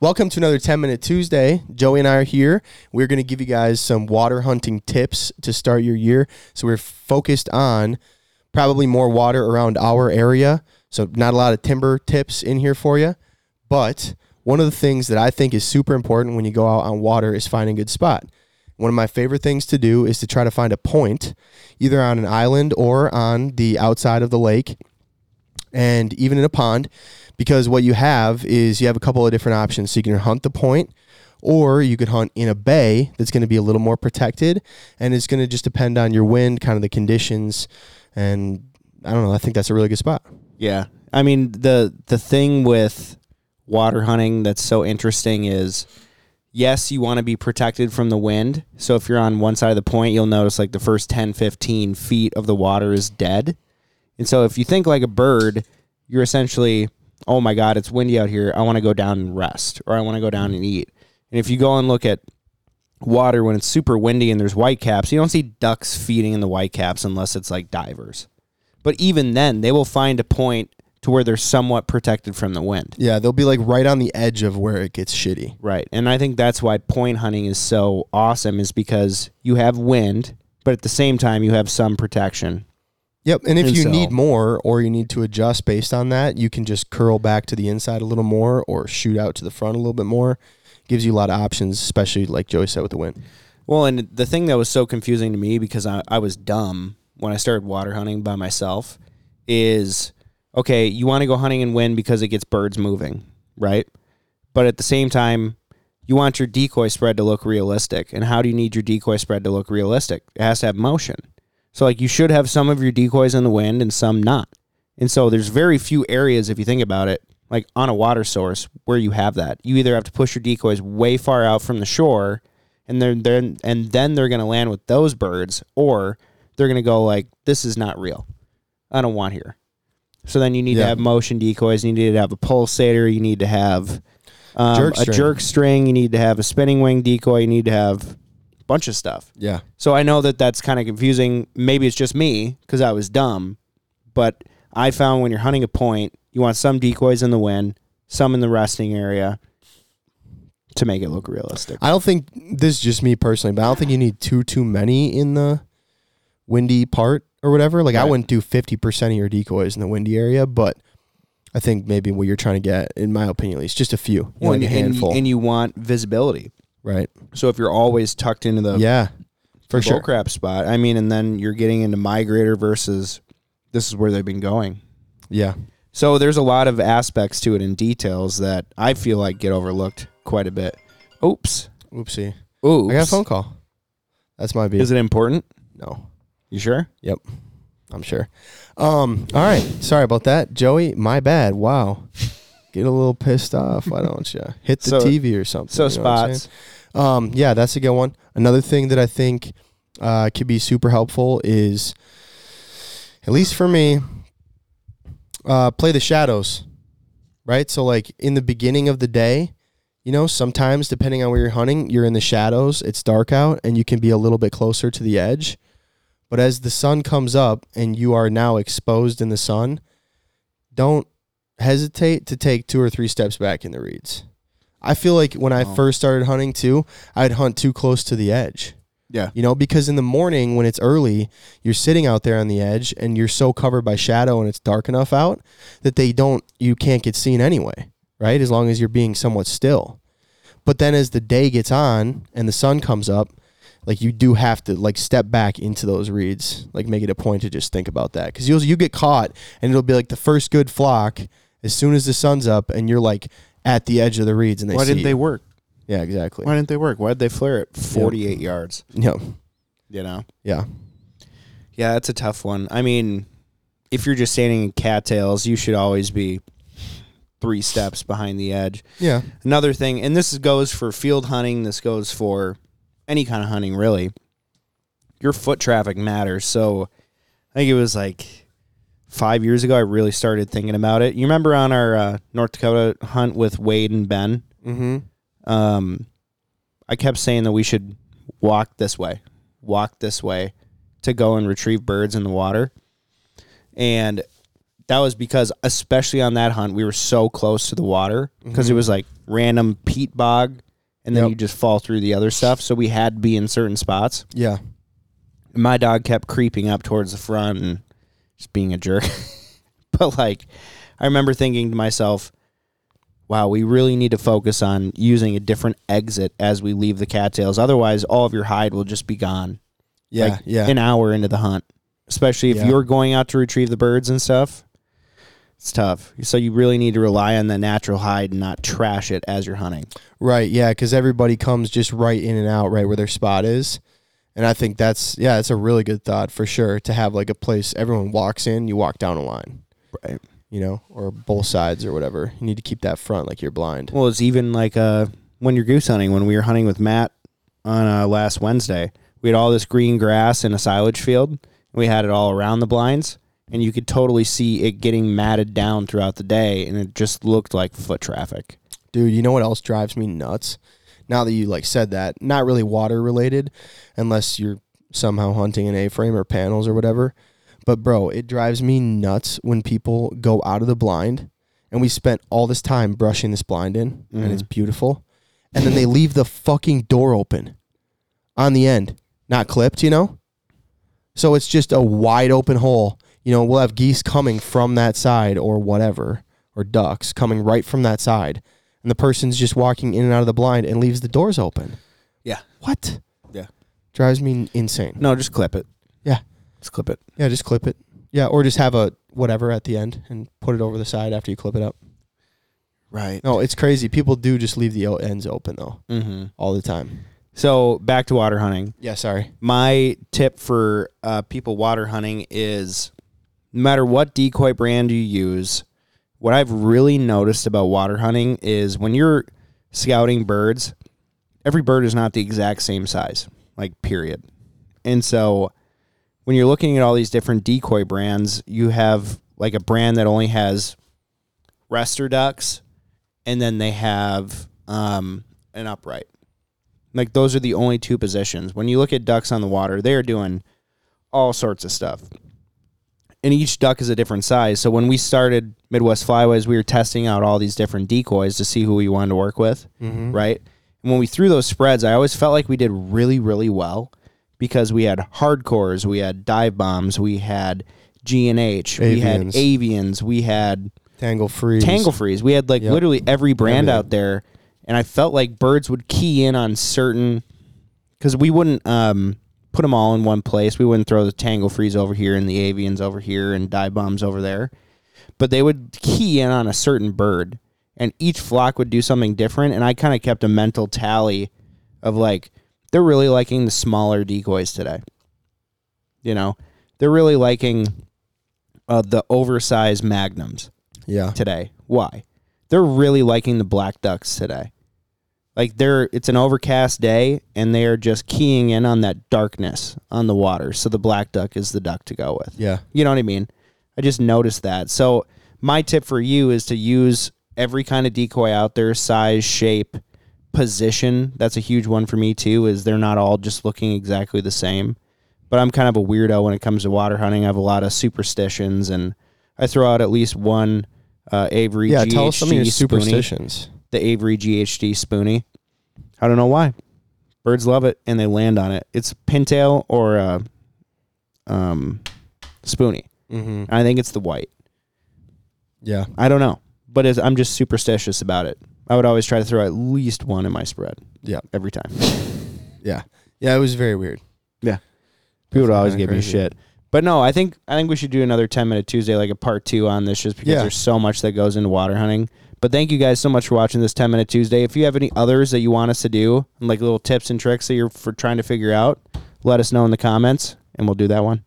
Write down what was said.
Welcome to another 10 Minute Tuesday. Joey and I are here. We're going to give you guys some water hunting tips to start your year. So we're focused on probably more water around our area. So not a lot of timber tips in here for you. But one of the things that I think is super important when you go out on water is finding a good spot. One of my favorite things to do is to try to find a point, either on an island or on the outside of the lake, and even in a pond, because what you have is you have a couple of different options. So you can hunt the point, or you could hunt in a bay that's going to be a little more protected, and it's going to just depend on your wind, kind of the conditions, and I don't know. I think that's a really good spot. Yeah. I mean the the thing with water hunting that's so interesting is yes, you want to be protected from the wind. So if you're on one side of the point, you'll notice like the first 10, 15 feet of the water is dead. And so if you think like a bird, you're essentially, oh my God, it's windy out here. I want to go down and rest or I want to go down and eat. And if you go and look at water when it's super windy and there's whitecaps, you don't see ducks feeding in the whitecaps unless it's like divers. But even then, they will find a point to where they're somewhat protected from the wind. Yeah, they'll be like right on the edge of where it gets shitty. Right. And I think that's why point hunting is so awesome is because you have wind, but at the same time you have some protection. Yep, and if And you so- need more or you need to adjust based on that, you can just curl back to the inside a little more or shoot out to the front a little bit more. Gives you a lot of options, especially like Joey said with the wind. Well, and the thing that was so confusing to me because I, I was dumb when I started water hunting by myself is okay, you want to go hunting in wind because it gets birds moving, right? But at the same time, you want your decoy spread to look realistic. And how do you need your decoy spread to look realistic? It has to have motion. So, like, you should have some of your decoys in the wind and some not. And so, there's very few areas, if you think about it, like on a water source, where you have that. You either have to push your decoys way far out from the shore and then then and then they're going to land with those birds or they're going to go like this is not real i don't want here so then you need Yeah. to have motion decoys you need to have a pulsator you need to have um, Jerk a jerk string you need to have a spinning wing decoy you need to have bunch of stuff Yeah. so i know that that's kind of confusing maybe it's just me because i was dumb but i found when you're hunting a point you want some decoys in the wind some in the resting area to make it look realistic I don't think this is just me personally, but I don't think you need too too many in the windy part or whatever. Like I wouldn't do fifty percent of your decoys in the windy area, but I think maybe what you're trying to get, in my opinion, at least, just a few, you Well, like a and, and, handful, and you want visibility. Right? So if you're always tucked into the yeah, for sure. crap spot, I mean, and then you're getting into migrator versus this is where they've been going. Yeah, So there's a lot of aspects to it and details that I feel like get overlooked quite a bit. Oops. oopsie. Oops. I got a phone call. That's my beat. Is it important? no, You sure? Yep. I'm sure. Um, all right. Sorry about that, Joey. My bad. Wow. Get a little pissed off. Why don't you hit the So- TV or something? So you know what I'm saying? spots. Um, yeah, that's a good one. Another thing that I think uh, could be super helpful is, at least for me, uh, play the shadows, right? So, like in the beginning of the day, you know, sometimes depending on where you're hunting, you're in the shadows, it's dark out, and you can be a little bit closer to the edge. But as the sun comes up and you are now exposed in the sun, don't hesitate to take two or three steps back in the reeds. I feel like when I Oh. first started hunting too, I'd hunt too close to the edge. Yeah. You know, because in the morning when it's early, you're sitting out there on the edge and you're so covered by shadow and it's dark enough out that they don't you can't get seen anyway, right? As long as you're being somewhat still. But then as the day gets on and the sun comes up, like you do have to like step back into those reeds, like make it a point to just think about that cuz you'll you get caught and it'll be like the first good flock as soon as the sun's up and you're like at the edge of the reeds and they Why see didn't they you. work? Yeah, exactly. Why didn't they work? Why did they flare it 48 yards? Yeah. You know? Yeah. Yeah, that's a tough one. I mean, if you're just standing in cattails, you should always be three steps behind the edge. Yeah. Another thing, and this goes for field hunting, this goes for any kind of hunting, really. Your foot traffic matters. So I think it was like five years ago, I really started thinking about it. You remember on our uh, North Dakota hunt with Wade and Ben? Mhm. um, I kept saying that we should walk this way, walk this way to go and retrieve birds in the water. And that was because, especially on that hunt, we were so close to the water because it was like random peat bog, and then Yep. you just fall through the other stuff. So we had to be in certain spots. Yeah. And my dog kept creeping up towards the front and just being a jerk. but like, I remember thinking to myself, wow, we really need to focus on using a different exit as we leave the cattails. Otherwise, all of your hide will just be gone. Yeah. like, yeah. An hour into the hunt, especially if Yeah. you're going out to retrieve the birds and stuff. It's tough. So you really need to rely on the natural hide and not trash it as you're hunting. Right, yeah, because everybody comes just right in and out, right where their spot is, and I think that's yeah, it's a really good thought for sure to have like a place everyone walks in, you walk down a line, Right. you know, or both sides or whatever. You need to keep that front like you're blind. Well, it's even like uh, when you're goose hunting. When we were hunting with Matt on uh, last Wednesday, we had all this green grass in a silage field. We had it all around the blinds, and you could totally see it getting matted down throughout the day, and it just looked like foot traffic. Dude, you know what else drives me nuts? Now that you like said that, not really water related, unless you're somehow hunting an A-frame or panels or whatever. But bro, it drives me nuts when people go out of the blind, and we spent all this time brushing this blind in, and it's mm-hmm. beautiful, and then they leave the fucking door open on the end, not clipped, you know. So it's just a wide open hole. You know, we'll have geese coming from that side or whatever, or ducks coming right from that side and the person's just walking in and out of the blind and leaves the doors open. Yeah. What? Yeah. Drives me insane. No, just clip it. Yeah. Just clip it. Yeah, just clip it. Yeah, or just have a whatever at the end and put it over the side after you clip it up. Right. No, it's crazy. People do just leave the ends open though Mm-hmm. all the time. So back to water hunting. Yeah, sorry. my tip for uh, people water hunting is no matter what decoy brand you use, what I've really noticed about water hunting is when you're scouting birds, every bird is not the exact same size, like, period. And so when you're looking at all these different decoy brands, you have like a brand that only has rester ducks and then they have um, an upright. Like those are the only two positions. When you look at ducks on the water, they are doing all sorts of stuff. And each duck is a different size. So when we started Midwest Flyways, we were testing out all these different decoys to see who we wanted to work with, Mm-hmm. right? And when we threw those spreads, I always felt like we did really, really well because we had hardcores, we had dive bombs, we had G and H, we had Avians. we had Tangle free. Tanglefrees. We had like Yep. literally every brand Everything. out there, and I felt like birds would key in on certain because we wouldn't um, put them all in one place. We wouldn't throw the Tanglefrees over here and the avians over here and dive bombs over there, but they would key in on a certain bird, and each flock would do something different. And I kind of kept a mental tally of like they're really liking the smaller decoys today. You know, they're really liking uh, the oversized magnums Yeah. today. Why? They're really liking the black ducks today. Like they're it's an overcast day and they are just keying in on that darkness on the water. So the black duck is the duck to go with. Yeah. You know what I mean? I just noticed that. So my tip for you is to use every kind of decoy out there, size, shape, position. That's a huge one for me too, is they're not all just looking exactly the same. But I'm kind of a weirdo when it comes to water hunting. I have a lot of superstitions and I throw out at least one uh, Avery Yeah, GHG tell us some of your spoonie, superstitions. The Avery GHG spoonie. I don't know why. Birds love it and they land on it. It's pintail or uh, um, spoonie. Mm-hmm. I think it's the white. Yeah. I don't know, but I'm just superstitious about it. I would always try to throw at least one in my spread. Yeah. every time. Yeah. Yeah, it was very weird. Yeah. People would always give me shit. But no, I think I think we should do another ten minute Tuesday, like a part two on this, just because Yeah. there's so much that goes into water hunting. But thank you guys so much for watching this ten minute Tuesday. If you have any others that you want us to do, like little tips and tricks that you're for trying to figure out, let us know in the comments, and we'll do that one.